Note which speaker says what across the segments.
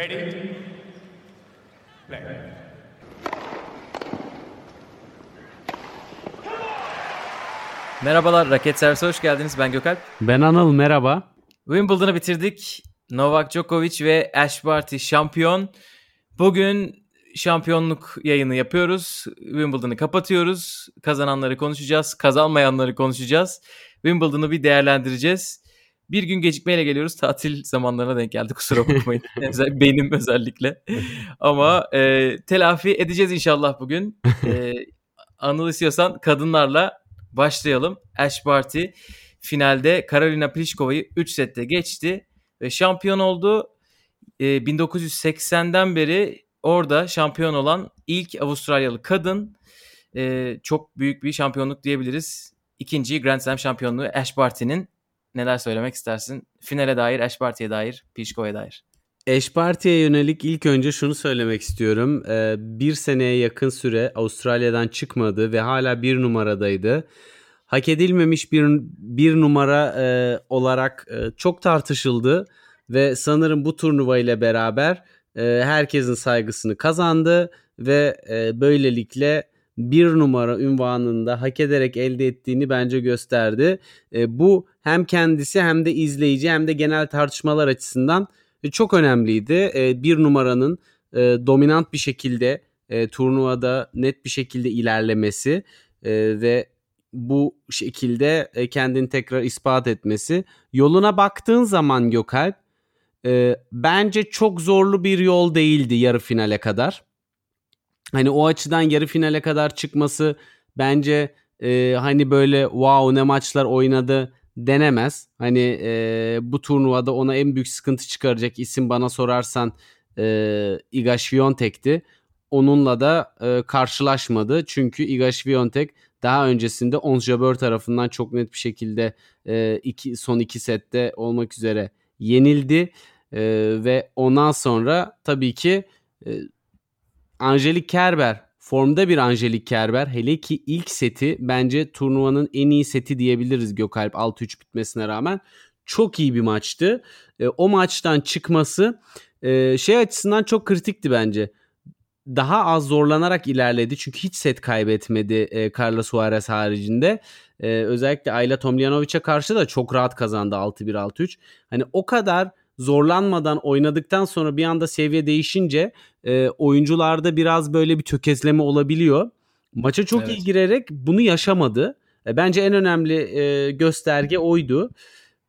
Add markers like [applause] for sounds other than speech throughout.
Speaker 1: Ready? Play.
Speaker 2: Merhabalar, Raket Servise hoş geldiniz. Ben Gökalp.
Speaker 3: Ben Anıl, merhaba.
Speaker 2: Wimbledon'ı bitirdik. Novak Djokovic ve Ash Barty şampiyon. Bugün şampiyonluk yayını yapıyoruz. Wimbledon'ı kapatıyoruz. Kazananları konuşacağız, kazanmayanları konuşacağız. Wimbledon'ı bir değerlendireceğiz. Bir gün gecikmeyle geliyoruz. Tatil zamanlarına denk geldi kusura bakmayın. [laughs] Benim özellikle. Ama e, telafi edeceğiz inşallah bugün. E, [laughs] Anıl istiyorsan kadınlarla başlayalım. Ash Barty finalde Karolina Pliškova'yı 3 sette geçti ve şampiyon oldu. E, 1980'den beri orada şampiyon olan ilk Avustralyalı kadın. E, çok büyük bir şampiyonluk diyebiliriz. İkinci Grand Slam şampiyonluğu Ash Barty'nin. Neler söylemek istersin? Finale dair, Ash Barty'ye dair, Pliškova'ya dair.
Speaker 3: Ash Barty'ye yönelik ilk önce şunu söylemek istiyorum. Ee, bir seneye yakın süre Avustralya'dan çıkmadı ve hala bir numaradaydı. Hak edilmemiş bir, bir numara e, olarak e, çok tartışıldı ve sanırım bu turnuva ile beraber e, herkesin saygısını kazandı ve e, böylelikle bir numara ünvanında hak ederek elde ettiğini bence gösterdi. E, bu hem kendisi hem de izleyici hem de genel tartışmalar açısından e, çok önemliydi. E, bir numaranın e, dominant bir şekilde turnuvada net bir şekilde ilerlemesi ve bu şekilde kendini tekrar ispat etmesi. Yoluna baktığın zaman Gökalp bence çok zorlu bir yol değildi yarı finale kadar. Hani o açıdan yarı finale kadar çıkması bence e, hani böyle wow ne maçlar oynadı denemez. Hani e, bu turnuvada ona en büyük sıkıntı çıkaracak isim bana sorarsan e, Iga Świątek'ti. Onunla da e, karşılaşmadı. Çünkü Iga Świątek daha öncesinde Ons Jabeur tarafından çok net bir şekilde e, iki, son iki sette olmak üzere yenildi. E, ve ondan sonra tabii ki e, Angelique Kerber formda bir Angelique Kerber hele ki ilk seti bence turnuvanın en iyi seti diyebiliriz Gökalp 6-3 bitmesine rağmen. Çok iyi bir maçtı. E, o maçtan çıkması e, şey açısından çok kritikti bence. Daha az zorlanarak ilerledi çünkü hiç set kaybetmedi e, Carlos Suarez haricinde. E, özellikle Ayla Tomljanovic'e karşı da çok rahat kazandı 6-1 6-3. Hani o kadar zorlanmadan oynadıktan sonra bir anda seviye değişince e, oyuncularda biraz böyle bir tökezleme olabiliyor. Maça çok evet. iyi girerek bunu yaşamadı. E, bence en önemli e, gösterge oydu.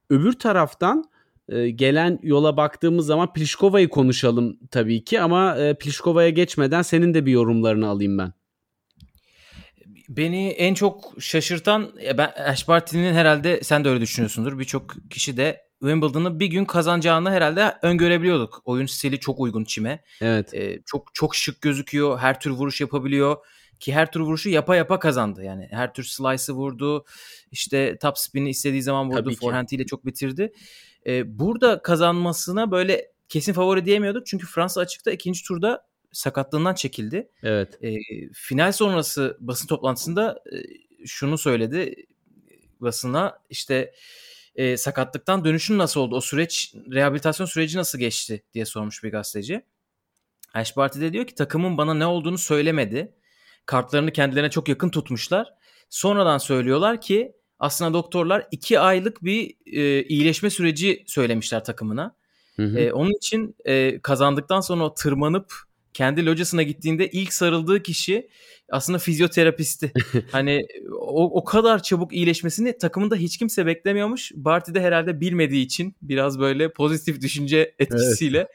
Speaker 3: Öbür taraftan e, gelen yola baktığımız zaman Pliškova'yı konuşalım tabii ki ama e, Pliškova'ya geçmeden senin de bir yorumlarını alayım ben.
Speaker 2: Beni en çok şaşırtan ben Ash Barty'nin herhalde sen de öyle düşünüyorsundur. Birçok kişi de Wimbledon'ı bir gün kazanacağını herhalde öngörebiliyorduk. Oyun stili çok uygun çime.
Speaker 3: Evet.
Speaker 2: Ee, çok çok şık gözüküyor. Her tür vuruş yapabiliyor ki her tür vuruşu yapa yapa kazandı. Yani her tür slice'ı vurdu. İşte top spin'i istediği zaman vurdu. Forehand'iyle çok bitirdi. Ee, burada kazanmasına böyle kesin favori diyemiyorduk. Çünkü Fransa açıkta ikinci turda sakatlığından çekildi.
Speaker 3: Evet.
Speaker 2: Ee, final sonrası basın toplantısında e, şunu söyledi basına işte e, sakatlıktan dönüşün nasıl oldu? O süreç, rehabilitasyon süreci nasıl geçti diye sormuş bir gazeteci. Ash Barty de diyor ki takımın bana ne olduğunu söylemedi. Kartlarını kendilerine çok yakın tutmuşlar. Sonradan söylüyorlar ki aslında doktorlar iki aylık bir e, iyileşme süreci söylemişler takımına. Hı hı. E, onun için e, kazandıktan sonra o tırmanıp kendi locasına gittiğinde ilk sarıldığı kişi aslında fizyoterapisti. [laughs] hani o, o kadar çabuk iyileşmesini takımında hiç kimse beklemiyormuş. Barty de herhalde bilmediği için biraz böyle pozitif düşünce etkisiyle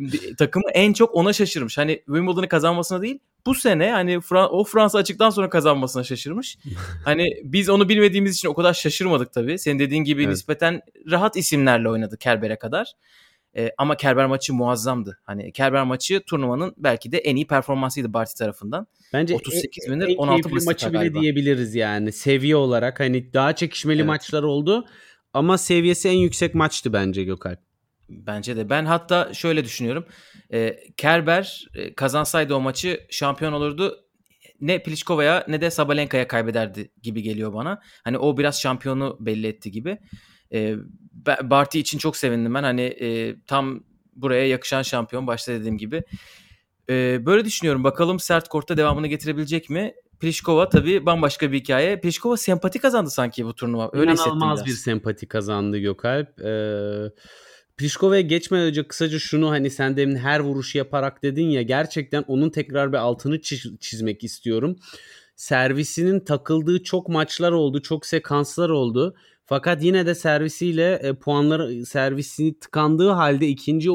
Speaker 2: evet. takımı en çok ona şaşırmış. Hani Wimbledon'ı kazanmasına değil bu sene hani Fra- o Fransa açıktan sonra kazanmasına şaşırmış. [laughs] hani biz onu bilmediğimiz için o kadar şaşırmadık tabii. Senin dediğin gibi evet. nispeten rahat isimlerle oynadı Kerber'e kadar. E, ama Kerber maçı muazzamdı. Hani Kerber maçı turnuvanın belki de en iyi performansıydı Barty tarafından.
Speaker 3: Bence 38 en, winner, en 16 maçı bile galiba. diyebiliriz yani. Seviye olarak hani daha çekişmeli evet. maçlar oldu ama seviyesi en yüksek maçtı bence Gökalp.
Speaker 2: Bence de. Ben hatta şöyle düşünüyorum. E, Kerber e, kazansaydı o maçı şampiyon olurdu. Ne Pliškova'ya ne de Sabalenka'ya kaybederdi gibi geliyor bana. Hani o biraz şampiyonu belli etti gibi. E, Barty için çok sevindim ben. Hani e, tam buraya yakışan şampiyon başta dediğim gibi. Ee, böyle düşünüyorum. Bakalım sert kortta devamını getirebilecek mi? Pliskova tabii bambaşka bir hikaye. Pliskova sempati kazandı sanki bu turnuva. Öyle
Speaker 3: İnanılmaz bir sempati kazandı Gökalp. Ee, Pliškova'ya geçmeden önce kısaca şunu hani sen demin her vuruşu yaparak dedin ya gerçekten onun tekrar bir altını çizmek istiyorum. Servisinin takıldığı çok maçlar oldu, çok sekanslar oldu. Fakat yine de servisiyle e, puanları servisini tıkandığı halde ikinci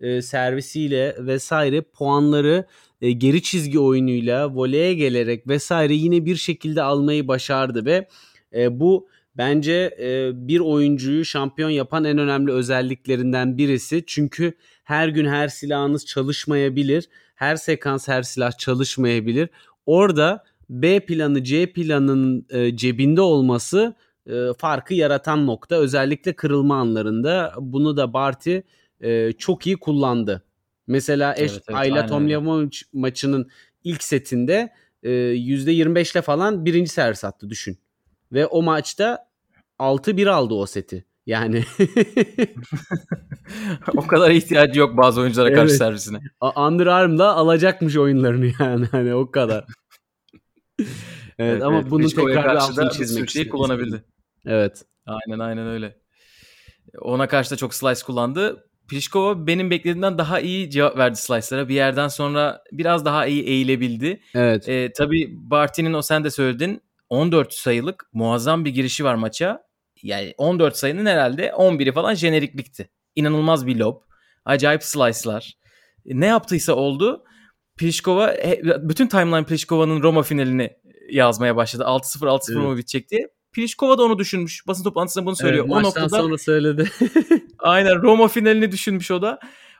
Speaker 3: e, servisiyle vesaire puanları e, geri çizgi oyunuyla voleye gelerek vesaire yine bir şekilde almayı başardı ve e, bu bence e, bir oyuncuyu şampiyon yapan en önemli özelliklerinden birisi. Çünkü her gün her silahınız çalışmayabilir. Her sekans her silah çalışmayabilir. Orada B planı C planının e, cebinde olması e, farkı yaratan nokta. Özellikle kırılma anlarında bunu da Barty e, çok iyi kullandı. Mesela Eş evet, evet, Ayla Tomljanovic maçının ilk setinde e, %25 ile falan birinci servis attı düşün. Ve o maçta 6-1 aldı o seti. Yani [laughs]
Speaker 2: o kadar ihtiyacı yok bazı oyunculara karşı evet. servisine.
Speaker 3: Under Armour'da alacakmış oyunlarını [laughs] yani hani o kadar. evet, evet ama evet, bunun tekrar altını çizmek
Speaker 2: şey kullanabildi.
Speaker 3: Evet.
Speaker 2: Aynen aynen öyle. Ona karşı da çok slice kullandı. Pliskova benim beklediğimden daha iyi cevap verdi slice'lara. Bir yerden sonra biraz daha iyi eğilebildi.
Speaker 3: Evet.
Speaker 2: Ee, tabii Barty'nin o sen de söyledin 14 sayılık muazzam bir girişi var maça. Yani 14 sayının herhalde 11'i falan jeneriklikti. İnanılmaz bir lob. Acayip slice'lar. Ne yaptıysa oldu. Pliskova bütün timeline Pliskova'nın Roma finalini yazmaya başladı. 6-0 6-0 evet. Roma bitecek diye. Pliskova da onu düşünmüş. Basın toplantısında bunu söylüyor.
Speaker 3: Evet, o noktada sonra söyledi. [laughs]
Speaker 2: aynen Roma finalini düşünmüş o da.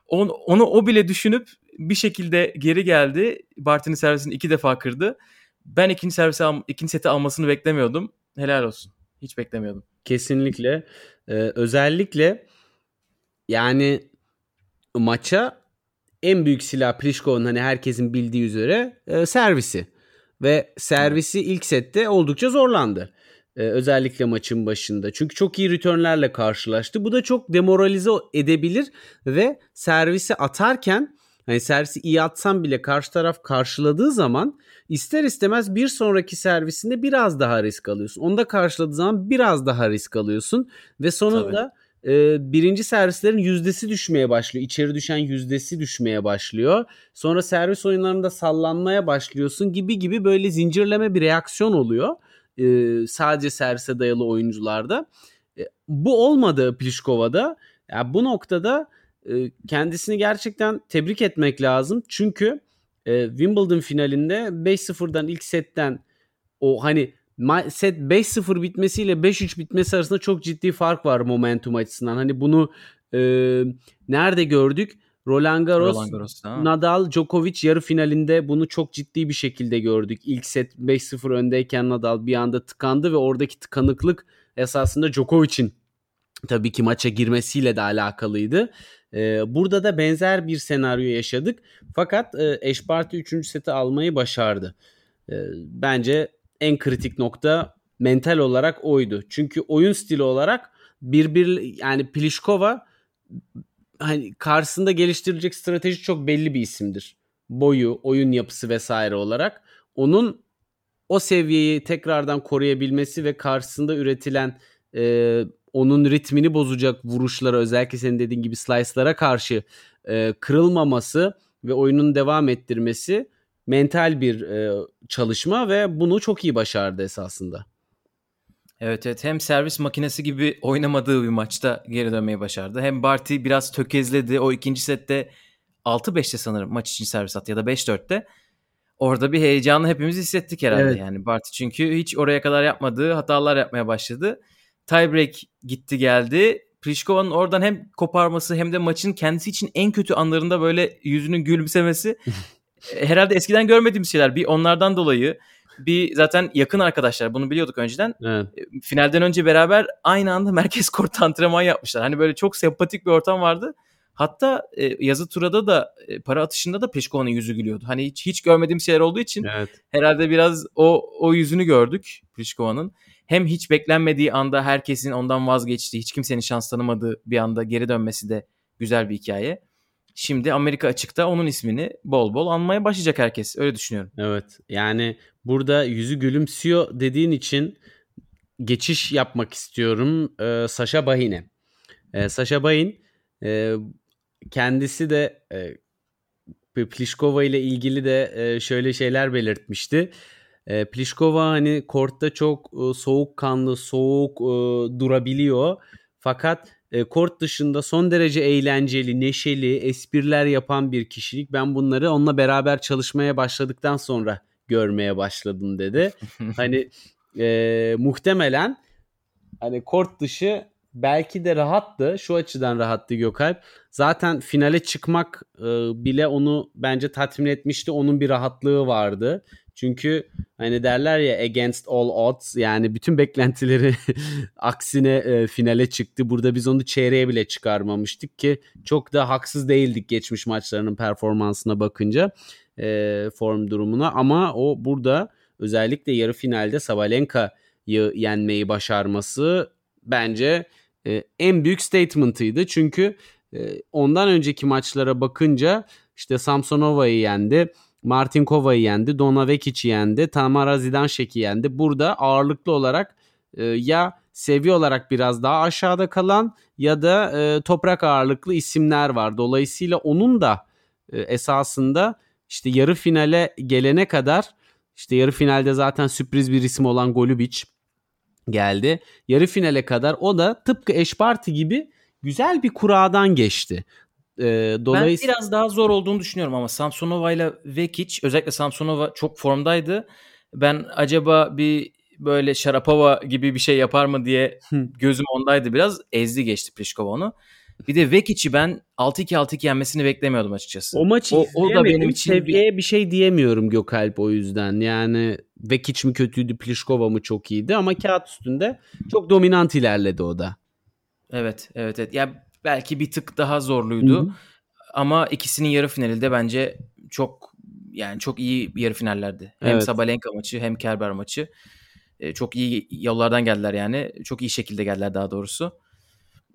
Speaker 2: Onu, onu o bile düşünüp bir şekilde geri geldi. Barty'nin servisini iki defa kırdı. Ben ikinci servisi al, ikinci seti almasını beklemiyordum. Helal olsun. Hiç beklemiyordum.
Speaker 3: Kesinlikle. Ee, özellikle yani maça en büyük silah Pliškova'nın hani herkesin bildiği üzere e, servisi. Ve servisi ilk sette oldukça zorlandı. Ee, özellikle maçın başında. Çünkü çok iyi returnlerle karşılaştı. Bu da çok demoralize edebilir ve servisi atarken hani servisi iyi atsam bile karşı taraf karşıladığı zaman ister istemez bir sonraki servisinde biraz daha risk alıyorsun. Onda karşıladığı zaman biraz daha risk alıyorsun ve sonunda e, birinci servislerin yüzdesi düşmeye başlıyor. İçeri düşen yüzdesi düşmeye başlıyor. Sonra servis oyunlarında sallanmaya başlıyorsun gibi gibi böyle zincirleme bir reaksiyon oluyor. E, sadece servise dayalı oyuncularda. E, bu olmadı Pliškova'da. Yani bu noktada e, kendisini gerçekten tebrik etmek lazım. Çünkü e, Wimbledon finalinde 5-0'dan ilk setten o hani set 5-0 bitmesiyle 5-3 bitmesi arasında çok ciddi fark var momentum açısından. Hani bunu e, nerede gördük? Roland Garros, Roland Garros Nadal, Djokovic yarı finalinde bunu çok ciddi bir şekilde gördük. İlk set 5-0 öndeyken Nadal bir anda tıkandı ve oradaki tıkanıklık esasında Djokovic'in tabii ki maça girmesiyle de alakalıydı. Ee, burada da benzer bir senaryo yaşadık. Fakat e, Eşparti 3. seti almayı başardı. Ee, bence en kritik nokta mental olarak oydu. Çünkü oyun stili olarak birbir yani Pliskova hani karşısında geliştirilecek strateji çok belli bir isimdir. Boyu, oyun yapısı vesaire olarak onun o seviyeyi tekrardan koruyabilmesi ve karşısında üretilen e, onun ritmini bozacak vuruşlara özellikle senin dediğin gibi slice'lara karşı e, kırılmaması ve oyunun devam ettirmesi mental bir e, çalışma ve bunu çok iyi başardı esasında.
Speaker 2: Evet evet hem servis makinesi gibi oynamadığı bir maçta geri dönmeyi başardı. Hem Barty biraz tökezledi. O ikinci sette 6-5'te sanırım maç için servis attı ya da 5-4'te. Orada bir heyecanı hepimiz hissettik herhalde evet. yani Barty çünkü hiç oraya kadar yapmadığı hatalar yapmaya başladı. Tiebreak gitti geldi. Pliškova'nın oradan hem koparması hem de maçın kendisi için en kötü anlarında böyle yüzünün gülümsemesi [laughs] herhalde eskiden görmediğimiz şeyler. Bir onlardan dolayı bir zaten yakın arkadaşlar bunu biliyorduk önceden. Evet. E, finalden önce beraber aynı anda [laughs] merkez kort antrenman yapmışlar. Hani böyle çok sempatik bir ortam vardı. Hatta e, yazı turada da e, para atışında da Peşkova'nın yüzü gülüyordu. Hani hiç, hiç görmediğim şeyler olduğu için evet. herhalde biraz o o yüzünü gördük Peşkova'nın. Hem hiç beklenmediği anda herkesin ondan vazgeçtiği, hiç kimsenin şans tanımadığı bir anda geri dönmesi de güzel bir hikaye. Şimdi Amerika açıkta onun ismini bol bol anmaya başlayacak herkes. Öyle düşünüyorum.
Speaker 3: Evet. Yani burada yüzü gülümsüyor dediğin için geçiş yapmak istiyorum. Ee, Sasha Bahin'e. Ee, Sasha Bahin e, kendisi de e, Pliskova ile ilgili de e, şöyle şeyler belirtmişti. E, Pliskova hani kortta çok e, soğukkanlı, soğuk e, durabiliyor. Fakat e, kort dışında son derece eğlenceli, neşeli, espriler yapan bir kişilik. Ben bunları onunla beraber çalışmaya başladıktan sonra görmeye başladım dedi. [laughs] hani e, muhtemelen hani kort dışı belki de rahattı. Şu açıdan rahattı Gökalp. Zaten finale çıkmak e, bile onu bence tatmin etmişti. Onun bir rahatlığı vardı. Çünkü hani derler ya against all odds yani bütün beklentileri [laughs] aksine e, finale çıktı. Burada biz onu çeyreğe bile çıkarmamıştık ki çok da haksız değildik geçmiş maçlarının performansına bakınca e, form durumuna ama o burada özellikle yarı finalde Sabalenka'yı yenmeyi başarması bence e, en büyük statement'ıydı. Çünkü e, ondan önceki maçlara bakınca işte Samsonova'yı yendi. Martin Kova'yı yendi. Dona Vekic'i yendi. Tamara Zidanşek'i yendi. Burada ağırlıklı olarak e, ya seviye olarak biraz daha aşağıda kalan ya da e, toprak ağırlıklı isimler var. Dolayısıyla onun da e, esasında işte yarı finale gelene kadar işte yarı finalde zaten sürpriz bir isim olan Golubic geldi. Yarı finale kadar o da tıpkı Eşparti gibi güzel bir kuradan geçti.
Speaker 2: Ee, dolayısıyla... Ben biraz daha zor olduğunu düşünüyorum ama Samsonova ile Vekic özellikle Samsonova çok formdaydı. Ben acaba bir böyle Sharapova gibi bir şey yapar mı diye gözüm ondaydı biraz. Ezdi geçti Pliskova onu. Bir de Vekic'i ben 6-2 6-2 yenmesini beklemiyordum açıkçası.
Speaker 3: O maçı o, o da benim için seviyeye bir... bir şey diyemiyorum Gökalp o yüzden. Yani Vekic mi kötüydü, Pliskova mı çok iyiydi ama kağıt üstünde çok dominant ilerledi o da.
Speaker 2: Evet, evet, evet. Ya belki bir tık daha zorluydu. Hı-hı. Ama ikisinin yarı finalinde bence çok yani çok iyi yarı finallerdi. Hem evet. Sabalenka maçı hem Kerber maçı. Ee, çok iyi yollardan geldiler yani. Çok iyi şekilde geldiler daha doğrusu.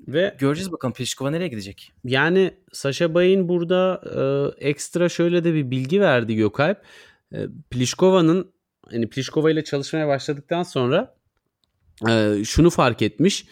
Speaker 2: Ve göreceğiz bakalım Pliskova nereye gidecek.
Speaker 3: Yani Sasha Bay'in burada e, ekstra şöyle de bir bilgi verdi Gökalp. E, Pliskova'nın hani Pliskova ile çalışmaya başladıktan sonra e, şunu fark etmiş.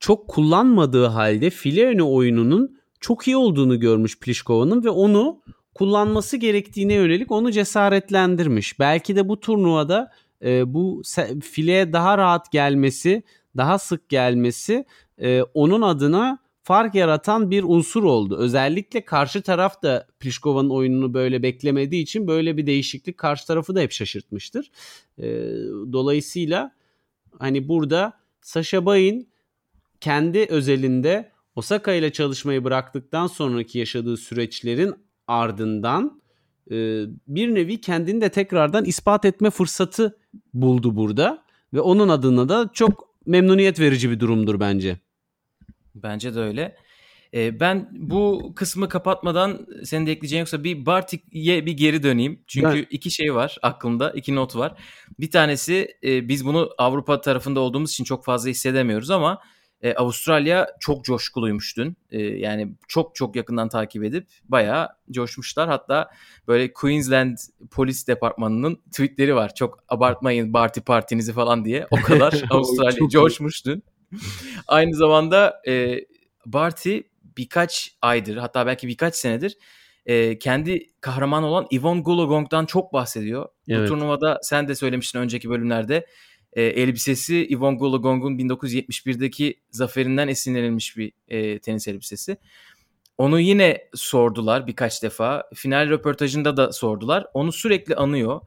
Speaker 3: Çok kullanmadığı halde file oyununun çok iyi olduğunu görmüş Pliskova'nın ve onu kullanması gerektiğine yönelik onu cesaretlendirmiş. Belki de bu turnuvada e, bu fileye daha rahat gelmesi, daha sık gelmesi e, onun adına fark yaratan bir unsur oldu. Özellikle karşı taraf da Pliškova'nın oyununu böyle beklemediği için böyle bir değişiklik karşı tarafı da hep şaşırtmıştır. E, dolayısıyla hani burada Sasha Bay'in kendi özelinde Osaka ile çalışmayı bıraktıktan sonraki yaşadığı süreçlerin ardından e, bir nevi kendini de tekrardan ispat etme fırsatı buldu burada ve onun adına da çok memnuniyet verici bir durumdur bence.
Speaker 2: Bence de öyle. Ee, ben bu kısmı kapatmadan senin de ekleyeceğin yoksa bir Bartik'e bir geri döneyim. Çünkü ben... iki şey var aklımda, iki not var. Bir tanesi e, biz bunu Avrupa tarafında olduğumuz için çok fazla hissedemiyoruz ama e, Avustralya çok coşkuluymuş dün. E, yani çok çok yakından takip edip bayağı coşmuşlar. Hatta böyle Queensland Polis Departmanı'nın tweetleri var. Çok abartmayın Barty partinizi falan diye. O kadar [laughs] Avustralya coşmuş dün. Aynı zamanda e, Barty birkaç aydır hatta belki birkaç senedir e, kendi kahraman olan Yvonne Goolagong'dan çok bahsediyor. Evet. Bu turnuvada sen de söylemiştin önceki bölümlerde e, elbisesi Yvonne Goolagong'un 1971'deki zaferinden esinlenilmiş bir e, tenis elbisesi. Onu yine sordular birkaç defa. Final röportajında da sordular. Onu sürekli anıyor.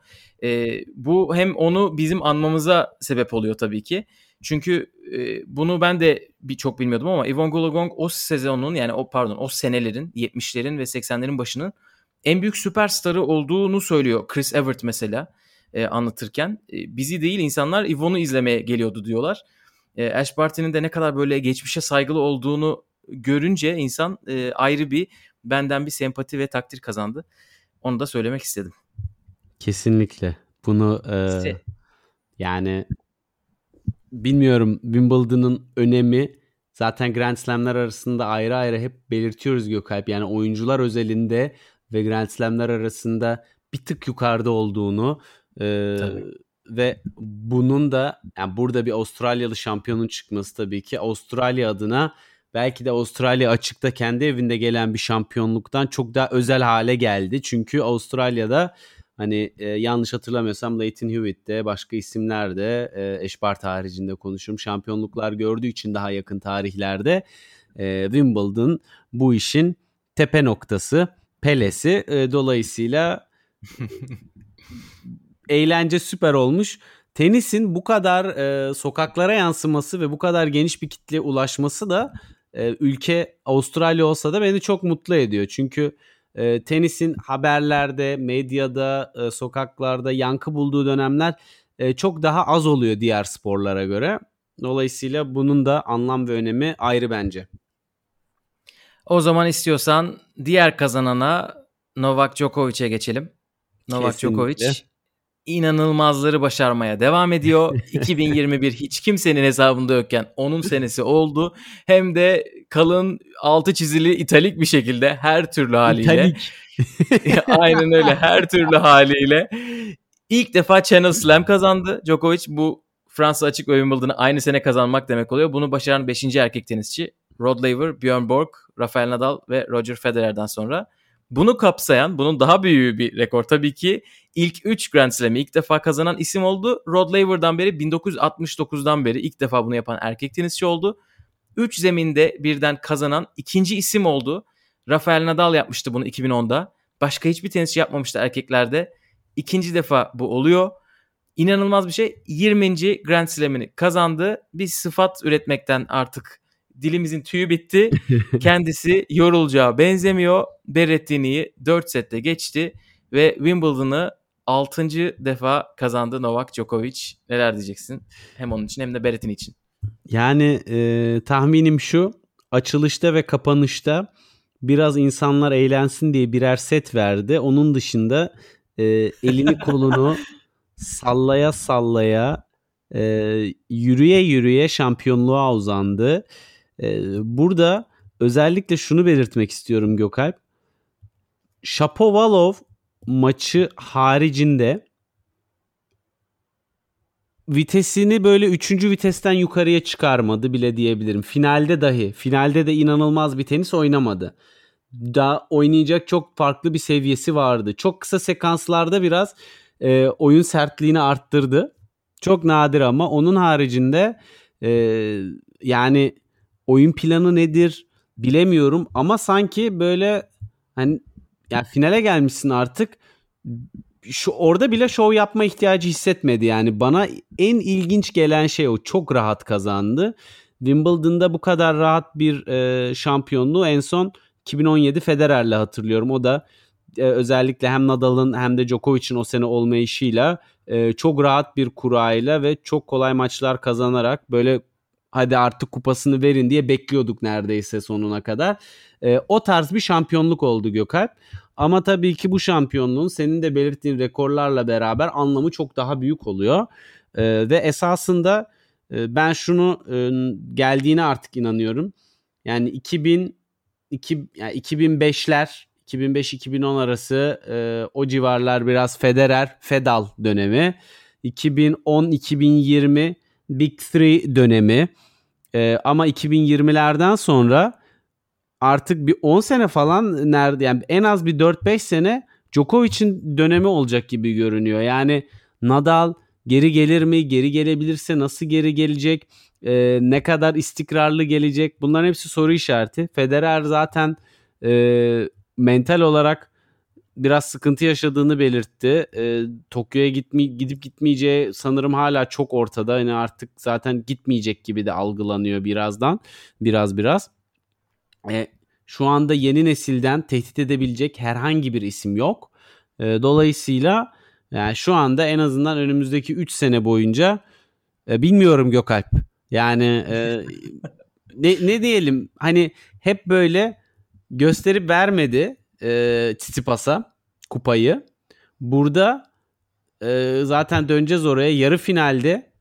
Speaker 2: E, bu hem onu bizim anmamıza sebep oluyor tabii ki. Çünkü e, bunu ben de bir çok bilmiyordum ama Yvonne Goolagong o sezonun yani o pardon o senelerin 70'lerin ve 80'lerin başının en büyük süperstarı olduğunu söylüyor Chris Evert mesela e, anlatırken. E, bizi değil insanlar Yvonne'u izlemeye geliyordu diyorlar. E, Ash Barty'nin de ne kadar böyle geçmişe saygılı olduğunu görünce insan e, ayrı bir benden bir sempati ve takdir kazandı. Onu da söylemek istedim.
Speaker 3: Kesinlikle. Bunu e, yani bilmiyorum Wimbledon'ın önemi zaten Grand Slam'ler arasında ayrı ayrı hep belirtiyoruz Gökalp. Yani oyuncular özelinde ve Grand Slam'ler arasında bir tık yukarıda olduğunu e, ve bunun da yani burada bir Avustralyalı şampiyonun çıkması tabii ki Avustralya adına belki de Avustralya açıkta kendi evinde gelen bir şampiyonluktan çok daha özel hale geldi. Çünkü Avustralya'da hani e, yanlış hatırlamıyorsam Leighton Hewitt'te başka isimler de e, Eşbart haricinde konuşurum. Şampiyonluklar gördüğü için daha yakın tarihlerde e, Wimbledon bu işin tepe noktası, pelesi. E, dolayısıyla [laughs] eğlence süper olmuş. Tenisin bu kadar e, sokaklara yansıması ve bu kadar geniş bir kitleye ulaşması da e, ülke Avustralya olsa da beni çok mutlu ediyor. Çünkü e, tenisin haberlerde, medyada, e, sokaklarda yankı bulduğu dönemler e, çok daha az oluyor diğer sporlara göre. Dolayısıyla bunun da anlam ve önemi ayrı bence.
Speaker 2: O zaman istiyorsan diğer kazanana Novak Djokovic'e geçelim. Novak Kesinlikle. Djokovic inanılmazları başarmaya devam ediyor. [laughs] 2021 hiç kimsenin hesabında yokken onun senesi oldu. Hem de kalın altı çizili italik bir şekilde her türlü haliyle. İtalik. [laughs] Aynen öyle her türlü haliyle. İlk defa Channel Slam kazandı Djokovic. Bu Fransa Açık ve Wimbledon'ı aynı sene kazanmak demek oluyor. Bunu başaran 5. erkek tenisçi Rod Laver, Björn Borg, Rafael Nadal ve Roger Federer'den sonra. Bunu kapsayan, bunun daha büyüğü bir rekor tabii ki ilk 3 Grand Slam'i ilk defa kazanan isim oldu. Rod Laver'dan beri 1969'dan beri ilk defa bunu yapan erkek tenisçi oldu. 3 zeminde birden kazanan ikinci isim oldu. Rafael Nadal yapmıştı bunu 2010'da. Başka hiçbir tenisçi yapmamıştı erkeklerde. İkinci defa bu oluyor. İnanılmaz bir şey. 20. Grand Slam'ini kazandı. Bir sıfat üretmekten artık dilimizin tüyü bitti. [laughs] Kendisi yorulacağı benzemiyor. Berrettini'yi 4 sette geçti ve Wimbledon'ı 6. defa kazandı Novak Djokovic. Neler diyeceksin? Hem onun için hem de Berrettini için.
Speaker 3: Yani e, tahminim şu. Açılışta ve kapanışta biraz insanlar eğlensin diye birer set verdi. Onun dışında e, elini kolunu [laughs] sallaya sallaya e, yürüye yürüye şampiyonluğa uzandı. E, burada özellikle şunu belirtmek istiyorum Gökalp. Shapovalov maçı haricinde vitesini böyle üçüncü vitesten yukarıya çıkarmadı bile diyebilirim. Finalde dahi. Finalde de inanılmaz bir tenis oynamadı. Daha oynayacak çok farklı bir seviyesi vardı. Çok kısa sekanslarda biraz e, oyun sertliğini arttırdı. Çok nadir ama onun haricinde e, yani oyun planı nedir bilemiyorum ama sanki böyle hani yani finale gelmişsin artık şu orada bile şov yapma ihtiyacı hissetmedi yani bana en ilginç gelen şey o çok rahat kazandı. Wimbledon'da bu kadar rahat bir e, şampiyonluğu en son 2017 Federer'le hatırlıyorum. O da e, özellikle hem Nadal'ın hem de Djokovic'in o sene olmayışıyla e, çok rahat bir kurayla ve çok kolay maçlar kazanarak böyle hadi artık kupasını verin diye bekliyorduk neredeyse sonuna kadar. E, o tarz bir şampiyonluk oldu Gökalp. Ama tabii ki bu şampiyonluğun senin de belirttiğin rekorlarla beraber anlamı çok daha büyük oluyor. E, ve esasında e, ben şunu e, geldiğine artık inanıyorum. Yani 2000 iki, yani 2005'ler 2005-2010 arası e, o civarlar biraz Federer Fedal dönemi. 2010-2020 Big Three dönemi. E, ama 2020'lerden sonra artık bir 10 sene falan nerede yani en az bir 4-5 sene Djokovic'in dönemi olacak gibi görünüyor. Yani Nadal geri gelir mi? Geri gelebilirse nasıl geri gelecek? E, ne kadar istikrarlı gelecek? Bunların hepsi soru işareti. Federer zaten e, mental olarak biraz sıkıntı yaşadığını belirtti. E, Tokyo'ya gitme, gidip gitmeyeceği sanırım hala çok ortada. Yani artık zaten gitmeyecek gibi de algılanıyor birazdan. Biraz biraz. E, şu anda yeni nesilden tehdit edebilecek herhangi bir isim yok. E, dolayısıyla yani şu anda en azından önümüzdeki 3 sene boyunca e, bilmiyorum Gökalp. Yani e, [laughs] ne, ne diyelim hani hep böyle gösterip vermedi e, Tsitsipas'a kupayı. Burada e, zaten döneceğiz oraya yarı finalde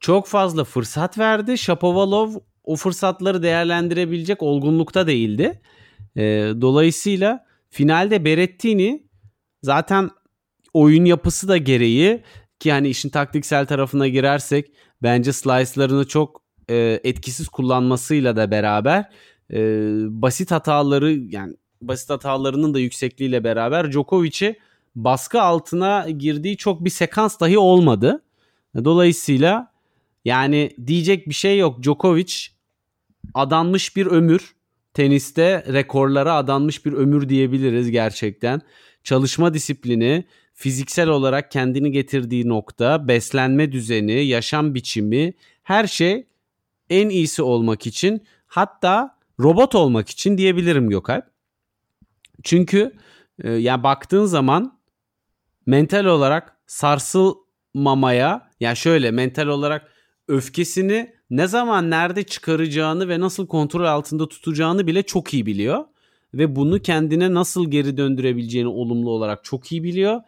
Speaker 3: çok fazla fırsat verdi. Shapovalov o fırsatları değerlendirebilecek olgunlukta değildi. E, dolayısıyla finalde Berettini zaten oyun yapısı da gereği ki hani işin taktiksel tarafına girersek bence slice'larını çok e, etkisiz kullanmasıyla da beraber e, basit hataları yani basit hatalarının da yüksekliğiyle beraber Djokovic'i baskı altına girdiği çok bir sekans dahi olmadı. Dolayısıyla yani diyecek bir şey yok. Djokovic adanmış bir ömür. Teniste rekorlara adanmış bir ömür diyebiliriz gerçekten. Çalışma disiplini, fiziksel olarak kendini getirdiği nokta, beslenme düzeni, yaşam biçimi her şey en iyisi olmak için hatta robot olmak için diyebilirim Gökalp. Çünkü e, yani baktığın zaman mental olarak sarsılmamaya yani şöyle mental olarak öfkesini ne zaman nerede çıkaracağını ve nasıl kontrol altında tutacağını bile çok iyi biliyor ve bunu kendine nasıl geri döndürebileceğini olumlu olarak çok iyi biliyor.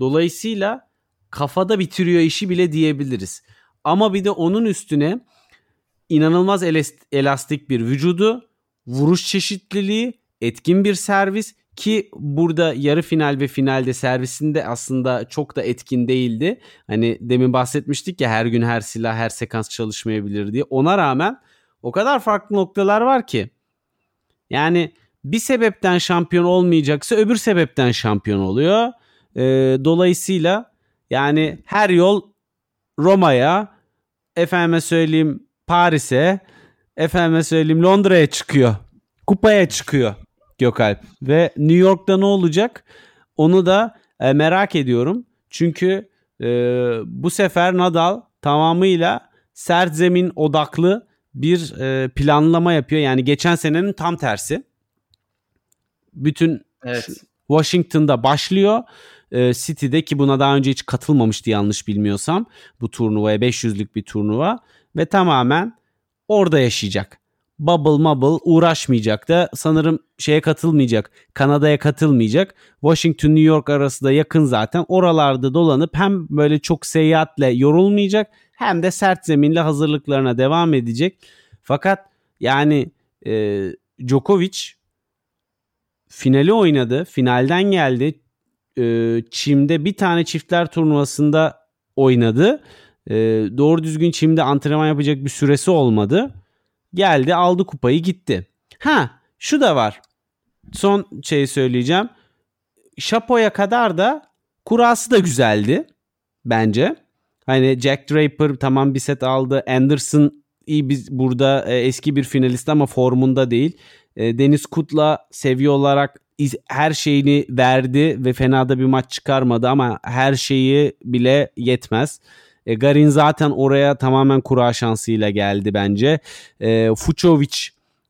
Speaker 3: Dolayısıyla kafada bitiriyor işi bile diyebiliriz. Ama bir de onun üstüne inanılmaz elastik bir vücudu, vuruş çeşitliliği, etkin bir servis ki burada yarı final ve finalde servisinde aslında çok da etkin değildi. Hani demin bahsetmiştik ya her gün her silah her sekans çalışmayabilir diye. Ona rağmen o kadar farklı noktalar var ki. Yani bir sebepten şampiyon olmayacaksa öbür sebepten şampiyon oluyor. Ee, dolayısıyla yani her yol Roma'ya, efendime söyleyeyim Paris'e, efendime söyleyeyim Londra'ya çıkıyor. Kupaya çıkıyor. Gökalp. Ve New York'ta ne olacak? Onu da e, merak ediyorum. Çünkü e, bu sefer Nadal tamamıyla sert zemin odaklı bir e, planlama yapıyor. Yani geçen senenin tam tersi. Bütün evet. Washington'da başlıyor. E, City'de ki buna daha önce hiç katılmamıştı yanlış bilmiyorsam. Bu turnuvaya 500'lük bir turnuva ve tamamen orada yaşayacak bubble mubble uğraşmayacak da sanırım şeye katılmayacak. Kanada'ya katılmayacak. Washington New York arası da yakın zaten. Oralarda dolanıp hem böyle çok seyahatle yorulmayacak hem de sert zeminle hazırlıklarına devam edecek. Fakat yani e, Djokovic finali oynadı. Finalden geldi. E, Çim'de bir tane çiftler turnuvasında oynadı. E, doğru düzgün Çim'de antrenman yapacak bir süresi olmadı Geldi aldı kupayı gitti. Ha şu da var. Son şeyi söyleyeceğim. Şapo'ya kadar da kurası da güzeldi bence. Hani Jack Draper tamam bir set aldı. Anderson iyi biz burada e, eski bir finalist ama formunda değil. E, Deniz Kut'la seviye olarak iz, her şeyini verdi ve fena da bir maç çıkarmadı ama her şeyi bile yetmez. E, Garin zaten oraya tamamen kura şansıyla geldi bence. E, Fucovic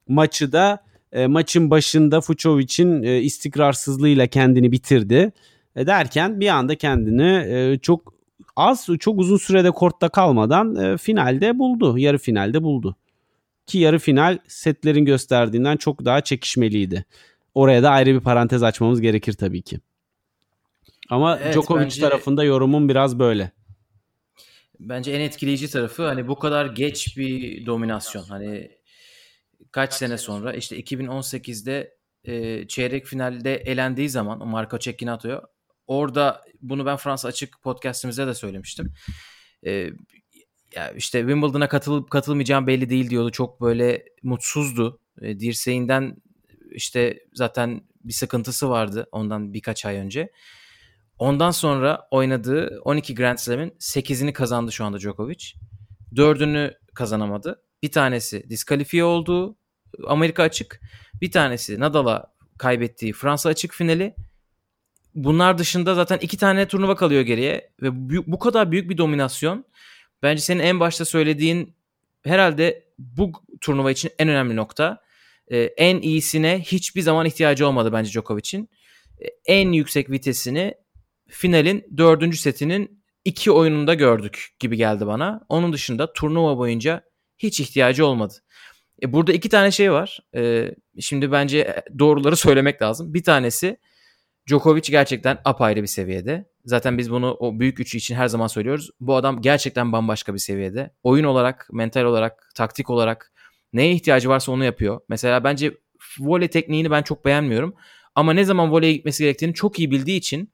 Speaker 3: maçı da e, maçın başında Fucovic'in e, istikrarsızlığıyla kendini bitirdi. E, derken bir anda kendini e, çok az çok uzun sürede kortta kalmadan e, finalde buldu. Yarı finalde buldu. Ki yarı final setlerin gösterdiğinden çok daha çekişmeliydi. Oraya da ayrı bir parantez açmamız gerekir tabii ki. Ama evet, Djokovic bence... tarafında yorumum biraz böyle
Speaker 2: bence en etkileyici tarafı hani bu kadar geç bir dominasyon. Hani kaç sene sonra işte 2018'de e, çeyrek finalde elendiği zaman Marco Cecchinato orada bunu ben Fransa Açık podcast'imizde de söylemiştim. E, ya işte Wimbledon'a katılıp katılmayacağım belli değil diyordu. Çok böyle mutsuzdu. E, dirseğinden işte zaten bir sıkıntısı vardı ondan birkaç ay önce. Ondan sonra oynadığı 12 Grand Slam'in 8'ini kazandı şu anda Djokovic. 4'ünü kazanamadı. Bir tanesi diskalifiye oldu Amerika açık. Bir tanesi Nadal'a kaybettiği Fransa açık finali. Bunlar dışında zaten iki tane turnuva kalıyor geriye ve bu kadar büyük bir dominasyon bence senin en başta söylediğin herhalde bu turnuva için en önemli nokta. Ee, en iyisine hiçbir zaman ihtiyacı olmadı bence Djokovic'in. Ee, en yüksek vitesini finalin dördüncü setinin iki oyununda gördük gibi geldi bana. Onun dışında turnuva boyunca hiç ihtiyacı olmadı. E burada iki tane şey var. E, şimdi bence doğruları söylemek lazım. Bir tanesi Djokovic gerçekten apayrı bir seviyede. Zaten biz bunu o büyük üçü için her zaman söylüyoruz. Bu adam gerçekten bambaşka bir seviyede. Oyun olarak, mental olarak, taktik olarak Neye ihtiyacı varsa onu yapıyor. Mesela bence voley tekniğini ben çok beğenmiyorum. Ama ne zaman voleye gitmesi gerektiğini çok iyi bildiği için